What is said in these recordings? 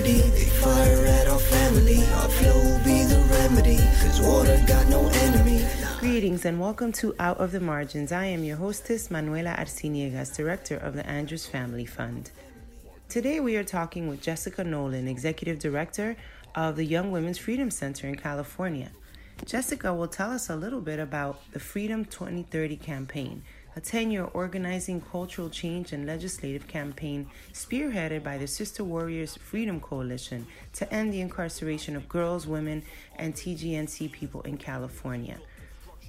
fire at our family. Our flow be the remedy. Cause water got no enemy. Greetings and welcome to Out of the Margins. I am your hostess, Manuela Arciniegas, Director of the Andrus Family Fund. Today we are talking with Jessica Nolan, Executive Director of the Young Women's Freedom Center in California. Jessica will tell us a little bit about the Freedom 2030 campaign, a 10 year organizing cultural change and legislative campaign spearheaded by the Sister Warriors Freedom Coalition to end the incarceration of girls, women, and TGNC people in California.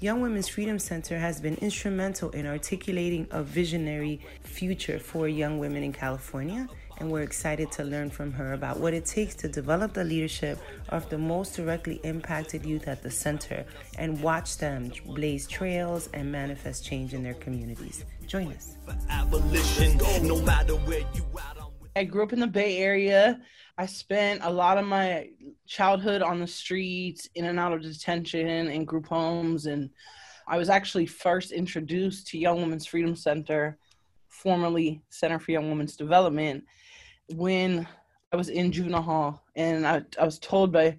Young Women's Freedom Center has been instrumental in articulating a visionary future for young women in California and we're excited to learn from her about what it takes to develop the leadership of the most directly impacted youth at the center and watch them blaze trails and manifest change in their communities. Join us. I grew up in the Bay Area. I spent a lot of my childhood on the streets, in and out of detention, and group homes, and I was actually first introduced to Young Women's Freedom Center, formerly Center for Young Women's Development, when I was in juvenile hall, and I, I was told by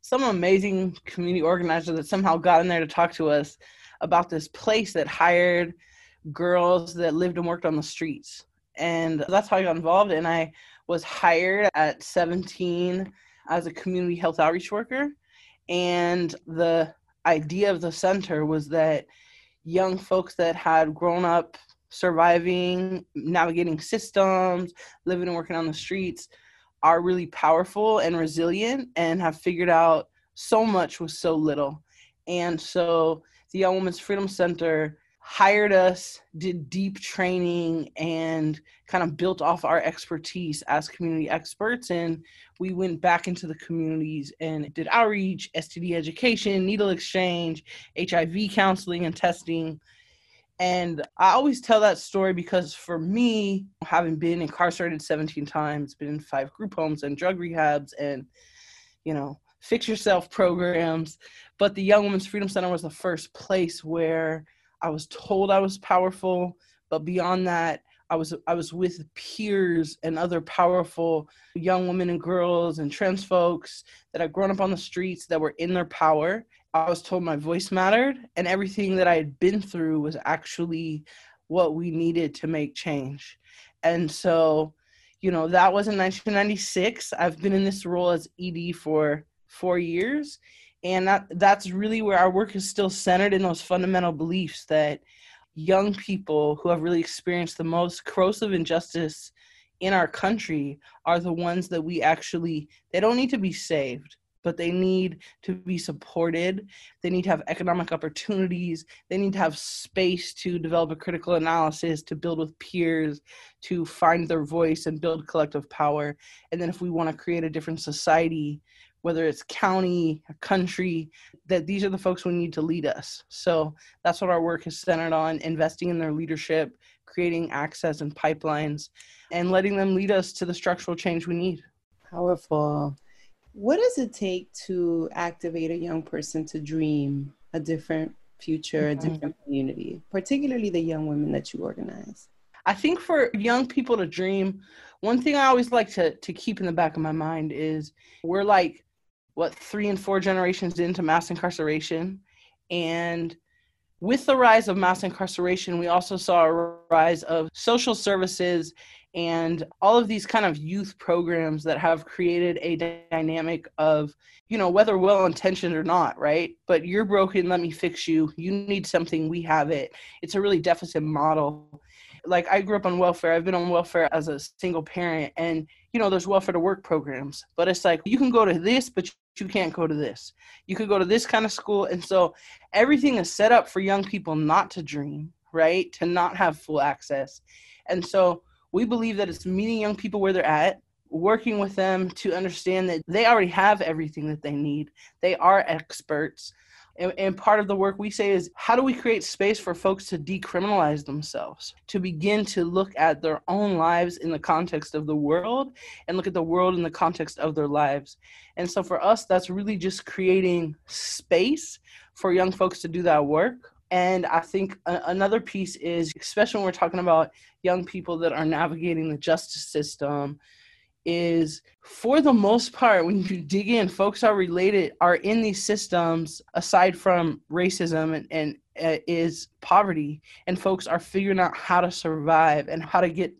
some amazing community organizer that somehow got in there to talk to us about this place that hired girls that lived and worked on the streets. And that's how I got involved. And I was hired at 17 as a community health outreach worker. And the idea of the center was that young folks that had grown up surviving, navigating systems, living and working on the streets are really powerful and resilient and have figured out so much with so little. And so the Young Women's Freedom Center hired us, did deep training, and kind of built off our expertise as community experts. And we went back into the communities and did outreach, STD education, needle exchange, HIV counseling and testing, and I always tell that story because for me, having been incarcerated 17 times, been in five group homes and drug rehabs and, you know, fix yourself programs, but the Young Women's Freedom Center was the first place where I was told I was powerful, but beyond that, I was I was with peers and other powerful young women and girls and trans folks that had grown up on the streets that were in their power I was told my voice mattered, and everything that I had been through was actually what we needed to make change. And so, you know, that was in 1996. I've been in this role as ED for four years, and that that's really where our work is still centered in those fundamental beliefs that young people who have really experienced the most corrosive injustice in our country are the ones that we actually they don't need to be saved but they need to be supported. They need to have economic opportunities. They need to have space to develop a critical analysis, to build with peers, to find their voice and build collective power. And then, if we want to create a different society, whether it's county, country, that these are the folks we need to lead us. So that's what our work is centered on investing in their leadership, creating access and pipelines, and letting them lead us to the structural change we need. Powerful. What does it take to activate a young person to dream a different future, mm-hmm. a different community, particularly the young women that you organize? I think for young people to dream, one thing I always like to, to keep in the back of my mind is we're like, what, three and four generations into mass incarceration. And with the rise of mass incarceration, we also saw a rise of social services and all of these kind of youth programs that have created a dynamic of you know whether well intentioned or not right? But you're broken let me fix you. You need something we have it. It's a really deficit model like i grew up on welfare i've been on welfare as a single parent and you know there's welfare to work programs but it's like you can go to this but you can't go to this you could go to this kind of school and so everything is set up for young people not to dream right to not have full access and so we believe that it's meeting young people where they're at, working with them to understand that they already have everything that they need. They are experts. And, and, part of the work we say is how do we create space for folks to decriminalize themselves, to begin to look at their own lives in the context of the world and look at the world in the context of their lives. And so for us, that's really just creating space for young folks to do that work and I think a- another piece is, especially when we're talking about young people that are navigating the justice system, is for the most part when you dig in folks are related are in these systems aside from racism and, and uh, is poverty and folks are figuring out how to survive and how to get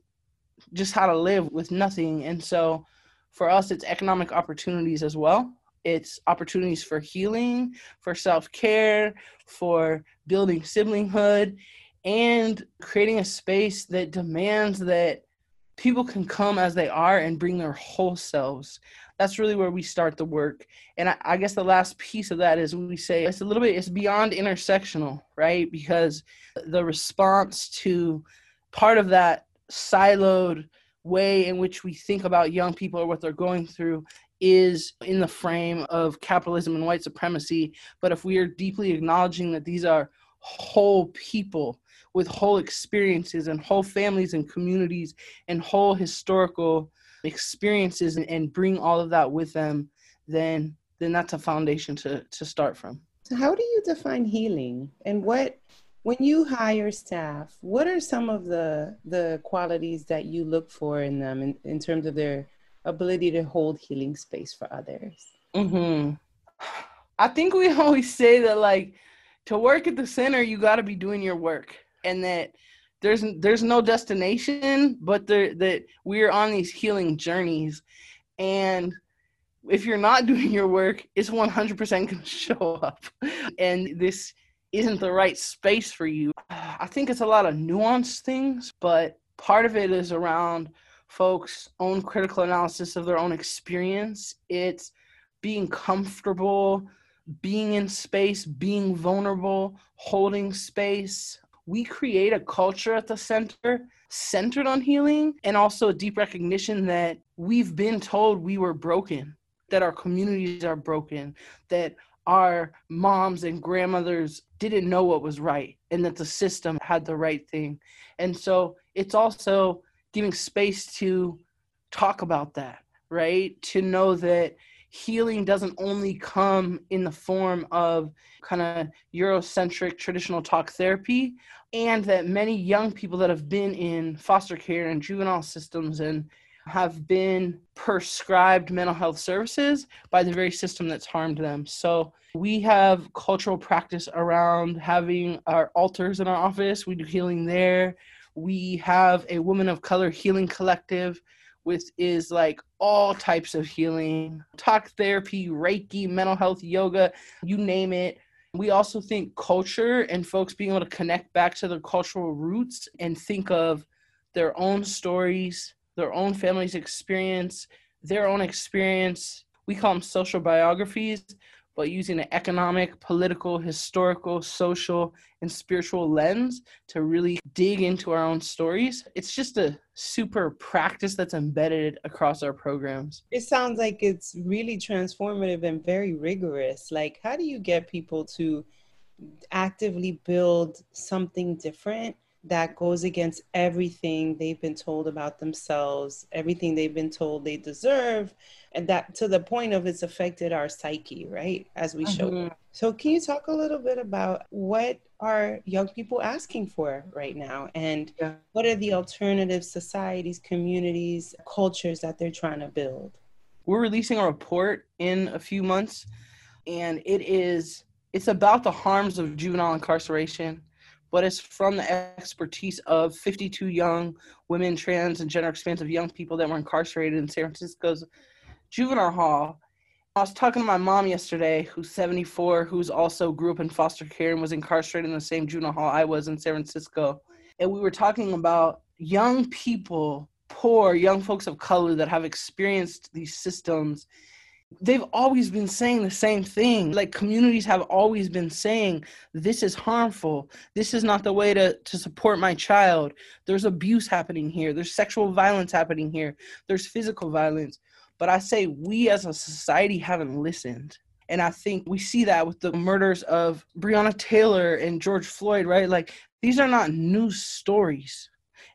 just how to live with nothing. And so for us it's economic opportunities as well. It's opportunities for healing for self-care for building siblinghood and creating a space that demands that people can come as they are and bring their whole selves. That's really where we start the work. And I, I, guess the last piece of that is we say it's a little bit, it's beyond intersectional, right? Because the response to part of that siloed way in which we think about young people or what they're going through is in the frame of capitalism and white supremacy. But if we are deeply acknowledging that these are whole people with whole experiences and whole families and communities and whole historical experiences and, and bring all of that with them, then then that's a foundation to to start from. So how do you define healing and what when you hire staff, what are some of the the qualities that you look for in them in, in terms of their ability to hold healing space for others? Mm-hmm. I think we always say that like to work at the center, you got to be doing your work, and that there's there's no destination, but that we're on these healing journeys, and if you're not doing your work, it's 100% going to show up, and this isn't the right space for you. I think it's a lot of nuanced things, but part of it is around folks' own critical analysis of their own experience. It's being comfortable being in space, being vulnerable, holding space. We create a culture at the center centered on healing and also a deep recognition that we've been told we were broken, that our communities are broken, that our moms and grandmothers didn't know what was right and that the system had the right thing. And so it's also giving space to talk about that, right? To know that healing doesn't only come in the form of kind of Eurocentric traditional talk therapy, and that many young people that have been in foster care and juvenile systems and have been prescribed mental health services by the very system that's harmed them. So we have cultural practice around having our altars in our office. We do healing there. We have a woman of color healing collective which is like all types of healing talk therapy, Reiki, mental health, yoga, you name it. We also think culture and folks being able to connect back to their cultural roots and think of their own stories, their own family's experience, their own experience. We call them social biographies, but using an economic, political, historical, social, and spiritual lens to really dig into our own stories. It's just a super practice that's embedded across our programs. It sounds like it's really transformative and very rigorous. Like, how do you get people to actively build something different that goes against everything they've been told about themselves, everything they've been told they deserve, and that to the point of it's affected our psyche, right? As we mm-hmm. show. So, can you talk a little bit about what are young people asking for right now, and yeah. what are the alternative societies, communities, cultures that they're trying to build? We're releasing a report in a few months, and it is it's about the harms of juvenile incarceration but it's from the expertise of 52 young women, trans, and gender expansive young people that were incarcerated in San Francisco's juvenile hall. I was talking to my mom yesterday, who's 74, who's also grew up in foster care and was incarcerated in the same juvenile hall I was in San Francisco. And we were talking about young people, poor young folks of color that have experienced these systems. They've always been saying the same thing. Like communities have always been saying this is harmful. This is not the way to to support my child. There's abuse happening here. There's sexual violence happening here. There's physical violence but i say we as a society haven't listened and i think we see that with the murders of breonna taylor and george floyd right like these are not news stories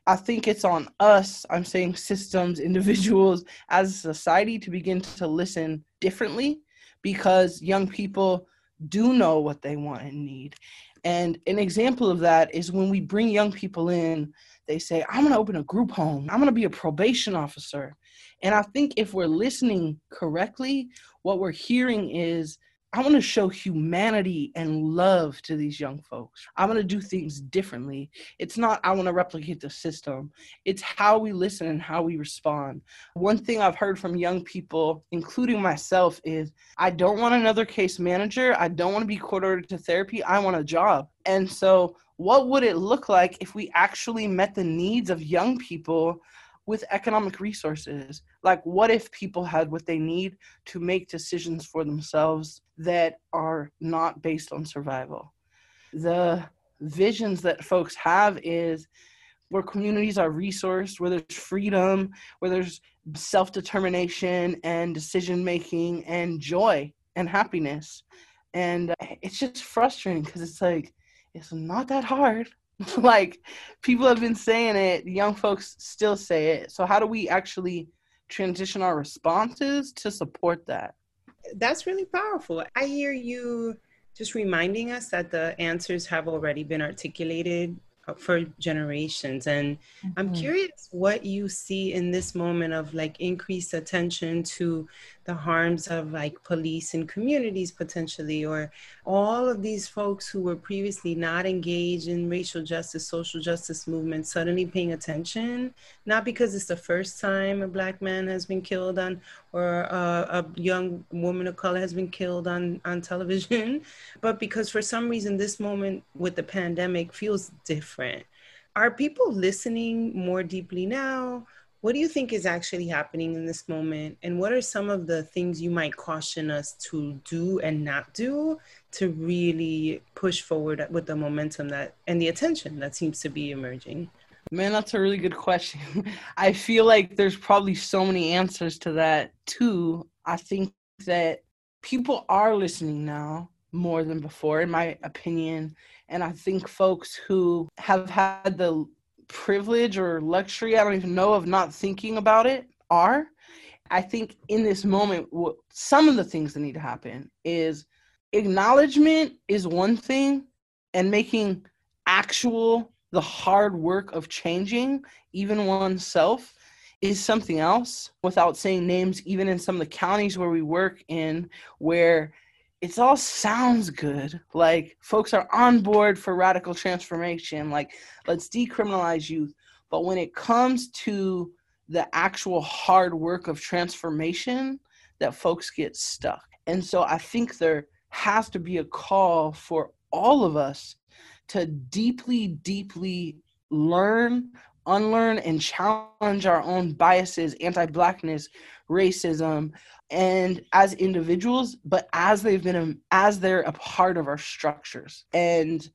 I think it's on us, I'm saying systems, individuals as a society to begin to listen differently because young people do know what they want and need. And an example of that is when we bring young people in, they say, I'm going to open a group home. I'm going to be a probation officer. And I think if we're listening correctly, what we're hearing is I want to show humanity and love to these young folks. I want to do things differently. It's not, I want to replicate the system. It's how we listen and how we respond. One thing I've heard from young people, including myself, is I don't want another case manager. I don't want to be court ordered to therapy. I want a job. And so, what would it look like if we actually met the needs of young people with economic resources. Like, what if people had what they need to make decisions for themselves that are not based on survival? The visions that folks have is where communities are resourced, where there's freedom, where there's self determination and decision making and joy and happiness. And uh, it's just frustrating because it's like, it's not that hard. like people have been saying it, young folks still say it. So how do we actually transition our responses to support that? That's really powerful. I hear you just reminding us that the answers have already been articulated for generations and mm-hmm. i'm curious what you see in this moment of like increased attention to the harms of like police and communities potentially or all of these folks who were previously not engaged in racial justice social justice movement suddenly paying attention not because it's the first time a black man has been killed on or a, a young woman of color has been killed on on television but because for some reason this moment with the pandemic feels different. Are people listening more deeply now what do you think is actually happening in this moment? And what are some of the things you might caution us to do and not do to really push forward with the momentum that and the attention that seems to be emerging? Man, that's a really good question. I feel like there's probably so many answers to that too. I think that people are listening now more than before, in my opinion. And I think folks who have had the privilege or luxury, I don't even know, of not thinking about it are. I think in this moment, some of the things that need to happen is acknowledgement is one thing, and making actual the hard work of changing even oneself is something else without saying names even in some of the counties where we work in where it all sounds good. Like folks are on board for radical transformation. Like let's decriminalize youth. But when it comes to the actual hard work of transformation, that folks get stuck. And so I think there has to be a call for all of us to deeply, deeply learn, unlearn, and challenge our own biases, anti Blackness, racism, and as individuals, but as they've been as they're a part of our structures, and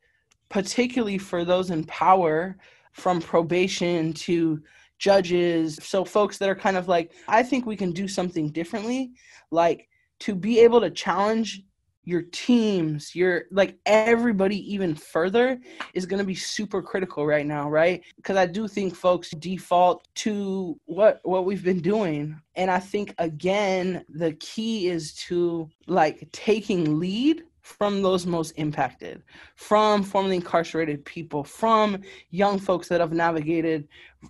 particularly for those in power, from probation to judges, so folks that are kind of like, I think we can do something differently, like to be able to challenge your teams, your like everybody even further is going to be super critical right now, right? Because I do think folks default to what what we've been doing. And I think again the key is to like taking lead from those most impacted, from formerly incarcerated people, from young folks that have navigated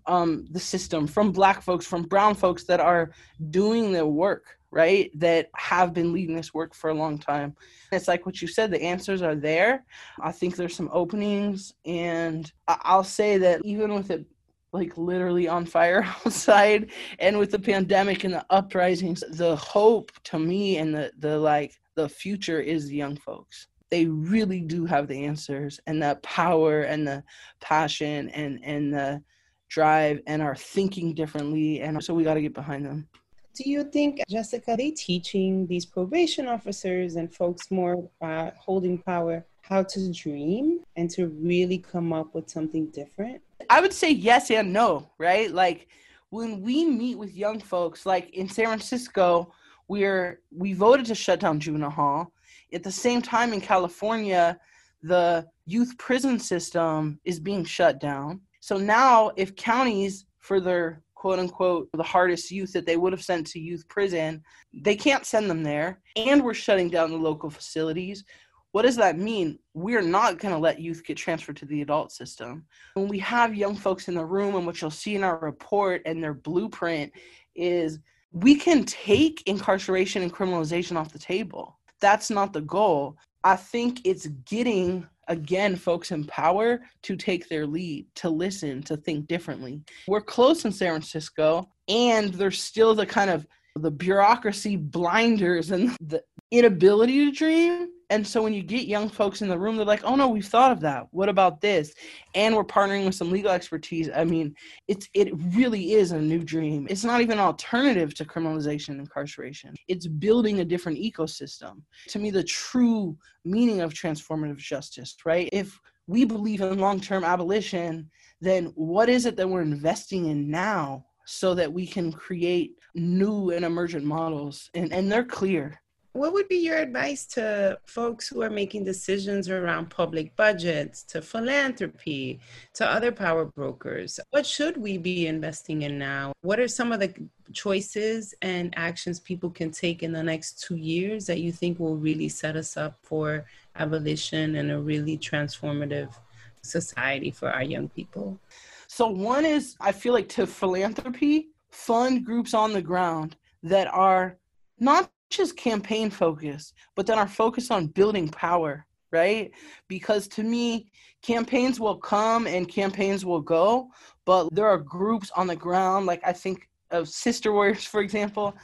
um, the system, from black folks, from brown folks that are doing the work, right? That have been leading this work for a long time. It's like what you said, the answers are there. I think there's some openings, and I'll say that even with it like literally on fire outside and with the pandemic and the uprisings, the hope to me and the, the like, the future is the young folks they really do have the answers and that power and the passion and and the drive and are thinking differently and so we got to get behind them do you think, Jessica, they teaching these probation officers and folks more uh, holding power how to dream and to really come up with something different? I would say yes and no, right? Like when we meet with young folks, like in San Francisco, we're we voted to shut down juvenile hall. At the same time in California, the youth prison system is being shut down. So now if counties for their quote unquote the hardest youth that they would have sent to youth prison. They can't send them there. And we're shutting down the local facilities. What does that mean? We're not going to let youth get transferred to the adult system. When we have young folks in the room, and what you'll see in our report and their blueprint is we can take incarceration and criminalization off the table. That's not the goal. I think it's getting again folks in power to take their lead to listen to think differently. We're close in san francisco and there's still the kind of the bureaucracy blinders and the inability to dream and so when you get young folks in the room they're like oh no we've thought of that. What about this? And we're partnering with some legal expertise. I mean it's it really is a new dream. It's not even an alternative to criminalization and incarceration. It's building a different ecosystem. To me the true meaning of transformative justice right? If we believe in long-term abolition then what is it that we're investing in now so that we can create new and emergent models? And, and they're clear what would be your advice to folks who are making decisions around public budgets, to philanthropy, to other power brokers? What should we be investing in now? What are some of the choices and actions people can take in the next two years that you think will really set us up for abolition and a really transformative society for our young people? So, one is I feel like to philanthropy, fund groups on the ground that are not just campaign focus, but then our focus on building power, right? Because to me, campaigns will come and campaigns will go, but there are groups on the ground, like I think of Sister Warriors, for example,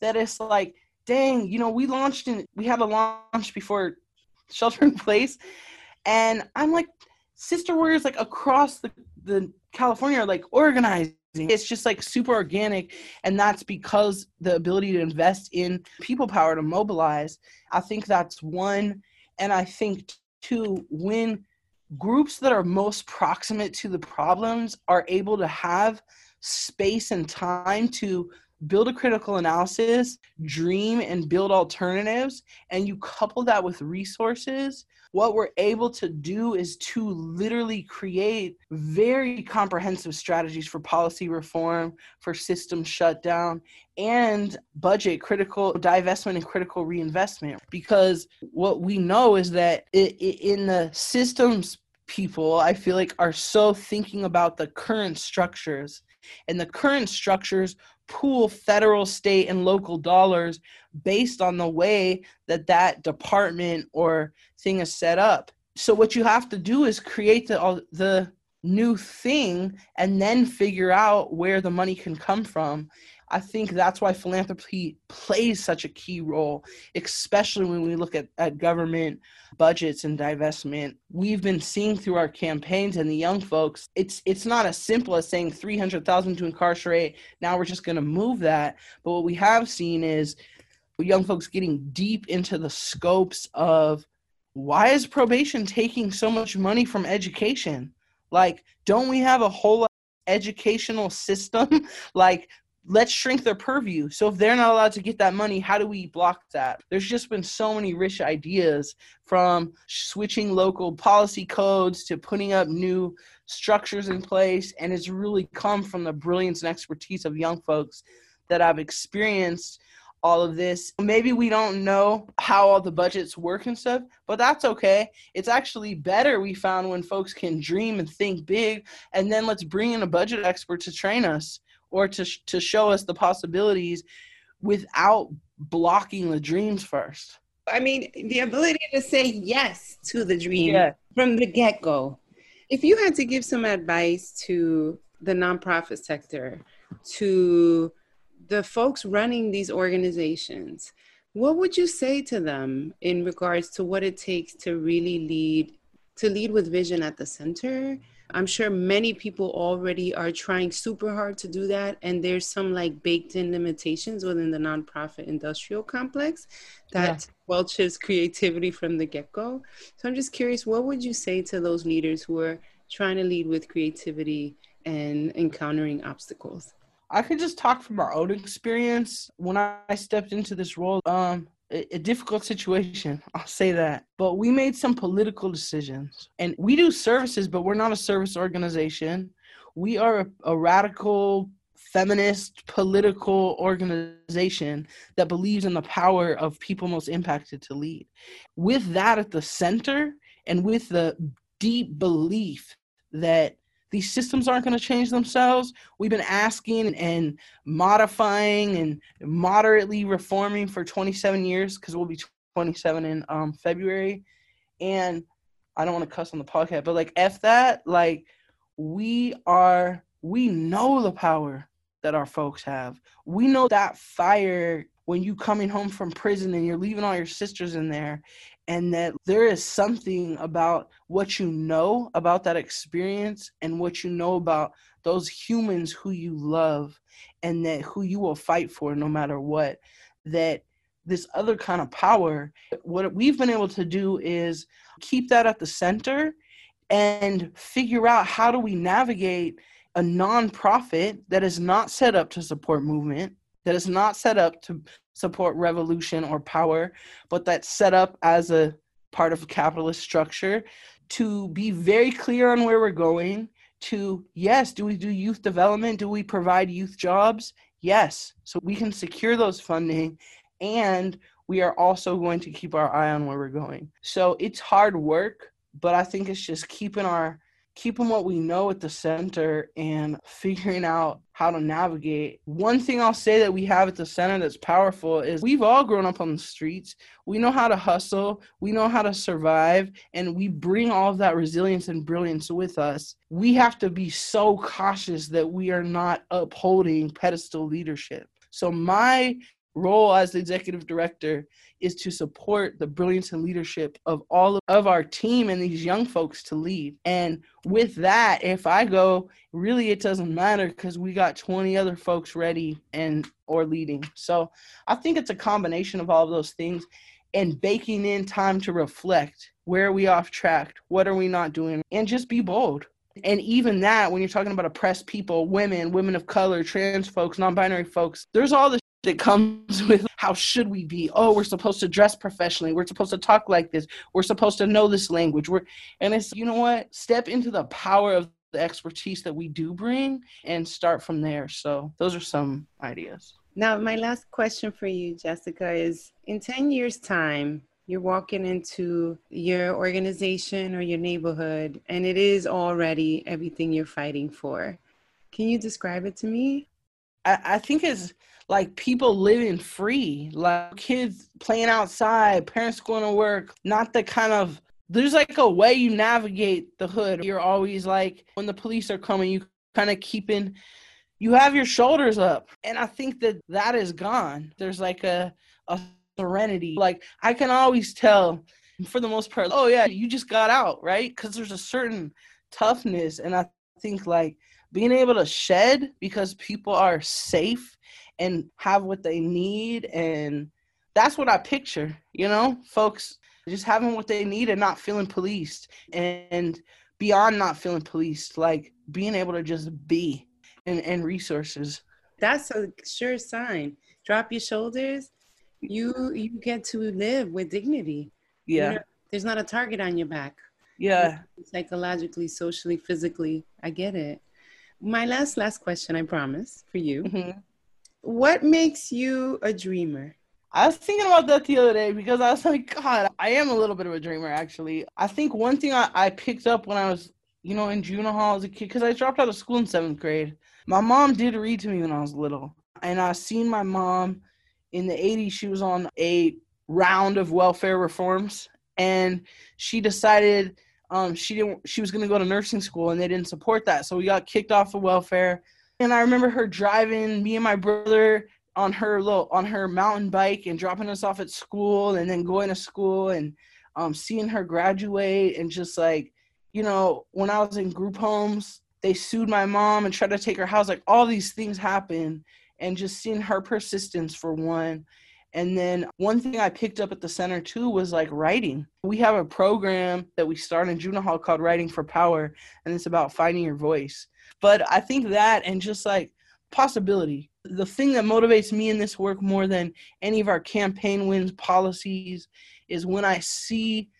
that is like, dang, you know, we launched in, we had a launch before Shelter in Place, and I'm like, Sister Warriors, like across the, the California, are like organized it's just like super organic. And that's because the ability to invest in people power to mobilize. I think that's one. And I think, two, when groups that are most proximate to the problems are able to have space and time to build a critical analysis, dream and build alternatives, and you couple that with resources, what we're able to do is to literally create very comprehensive strategies for policy reform, for system shutdown, and budget critical divestment and critical reinvestment. Because what we know is that it, it, in the systems people, I feel like, are so thinking about the current structures. And the current structures pool federal, state, and local dollars based on the way that that department or thing is set up. So what you have to do is create the the new thing and then figure out where the money can come from I think that's why philanthropy plays such a key role, especially when we look at, at government budgets and divestment. We've been seeing through our campaigns and the young folks, it's it's not as simple as saying 300,000 to incarcerate. Now we're just going to move that. But what we have seen is young folks getting deep into the scopes of why is probation taking so much money from education? Like, don't we have a whole educational system? like, let's shrink their purview. So if they're not allowed to get that money, how do we block that? There's just been so many rich ideas from switching local policy codes to putting up new structures in place. And it's really come from the brilliance and expertise of young folks that I've experienced all of this. Maybe we don't know how all the budgets work and stuff, but that's okay. It's actually better we found when folks can dream and think big, and then let's bring in a budget expert to train us or to to show us the possibilities without blocking the dreams first. I mean, the ability to say yes to the dream yeah. from the get go. If you had to give some advice to the nonprofit sector, to the folks running these organizations, what would you say to them in regards to what it takes to really lead, to lead with vision at the center I'm sure many people already are trying super hard to do that. And there's some like baked in limitations within the nonprofit industrial complex that yeah. welches creativity from the get go. So I'm just curious, what would you say to those leaders who are trying to lead with creativity and encountering obstacles? I could just talk from our own experience. When I stepped into this role, um, a, difficult situation. I'll say that. But we made some political decisions. And we do services, but we're not a service organization. We are a, a radical feminist political organization that believes in the power of people most impacted to lead. With that at the center and with the deep belief that these systems aren't going to change themselves. We've been asking and modifying and moderately reforming for 27 years because we'll be 27 in um, February. And I don't want to cuss on the podcast, but like F that, like we are, we know the power that our folks have. We know that fire when you coming home from prison and you're leaving all your sisters in there and that there is something about what you know about that experience and what you know about those humans who you love and that who you will fight for no matter what that this other kind of power what we've been able to do is keep that at the center and figure out how do we navigate a nonprofit that is not set up to support movement that is not set up to support revolution or power, but that's set up as a part of a capitalist structure to be very clear on where we're going. To yes, do we do youth development? Do we provide youth jobs? Yes. So we can secure those funding and we are also going to keep our eye on where we're going. So it's hard work, but I think it's just keeping our keeping what we know at the center and figuring out how to navigate. One thing I'll say that we have at the center that's powerful is we've all grown up on the streets. We know how to hustle, we know how to survive, and we bring all of that resilience and brilliance with us. We have to be so cautious that we are not upholding pedestal leadership. So, my role as the executive director is to support the brilliance and leadership of all of our team and these young folks to lead. And with that, if I go, really it doesn't matter because we got 20 other folks ready and or leading. So I think it's a combination of all of those things and baking in time to reflect where are we off track? What are we not doing? And just be bold. And even that, when you're talking about oppressed people, women, women of color, trans folks, non binary folks, there's all this that comes with how should we be? Oh we're supposed to dress professionally. We're supposed to talk like this. We're supposed to know this language. We're and it's you know what? Step into the power of the expertise that we do bring and start from there. So those are some ideas. Now my last question for you jessica is in 10 years time you're walking into your organization or your neighborhood and it is already everything you're fighting for. Can you describe it to me I, I think it's like people living free, like kids playing outside, parents going to work, not the kind of there's like a way you navigate the hood. You're always like when the police are coming, you kind of keeping you have your shoulders up. And I think that that is gone. There's like a a serenity. Like I can always tell for the most part, oh yeah, you just got out, right? Cuz there's a certain toughness and I think like being able to shed because people are safe and have what they need and that's what I picture, you know, folks just having what they need and not feeling policed and beyond not feeling policed, like being able to just be and, and resources. That's a sure sign. Drop your shoulders. You you get to live with dignity. Yeah. there's not a target on your back. Yeah. Psychologically, socially, physically. I get it. My last last question, I promise, for you. Mm-hmm. What makes you a dreamer? I was thinking about that the other day because I was like, God, I am a little bit of a dreamer, actually. I think one thing I, I picked up when I was, you know, in junior hall as a kid, because I dropped out of school in seventh grade. My mom did read to me when I was little. And I seen my mom in the 80s, she was on a round of welfare reforms. And she decided um, she didn't she was going to go to nursing school and they didn't support that. So we got kicked off of welfare. And I remember her driving me and my brother on her little on her mountain bike and dropping us off at school and then going to school and um, seeing her graduate and just like you know when I was in group homes they sued my mom and tried to take her house. Like all these things happen and just seeing her persistence for one and then one thing I picked up at the center too was like writing. We have a program that we start in junior hall called Writing for Power, and it's about finding your voice. But I think that and just like possibility, the thing that motivates me in this work more than any of our campaign wins policies is when I see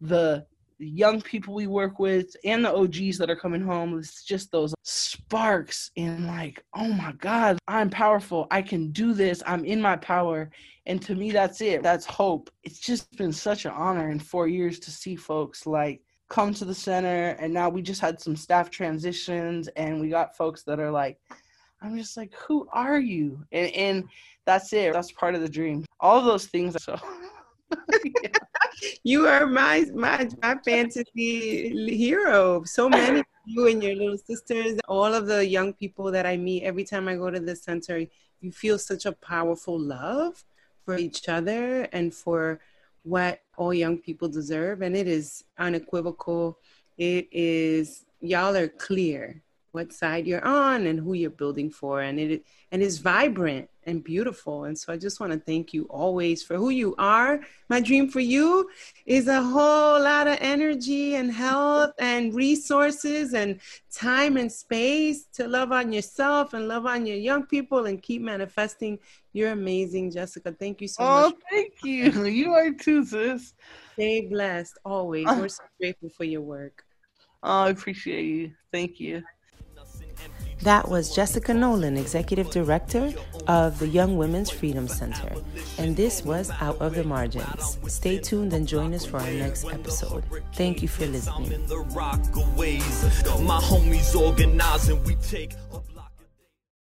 the the young people we work with and the OGs that are coming home. It's just those sparks and like, oh my God, I'm powerful. I can do this. I'm in my power. And to me, that's it. That's hope. It's just been such an honor in four years to see folks like come to the center. And now we just had some staff transitions and we got folks that are like, I'm just like, who are you? And, and that's it. That's part of the dream. All those things. So. yeah. You are my my my fantasy hero. So many of you and your little sisters, all of the young people that I meet every time I go to the center, you feel such a powerful love for each other and for what all young people deserve. And it is unequivocal. It is, y'all are clear what side you're on and who you're building for. And it and it's vibrant and beautiful. And so I just want to thank you always for who you are. My dream for you is a whole lot of energy and health and resources and time and space to love on yourself and love on your young people and keep manifesting. You're amazing, Jessica. Thank you so oh, much. Oh, thank you. You are too, sis. Stay blessed always. We're so grateful for your work. Oh, I appreciate you. Thank you. That was Jessica Nolan, Executive Director of the Young Women's Freedom Center. And this was Out of the Margins. Stay tuned and join us for our next episode. Thank you for listening.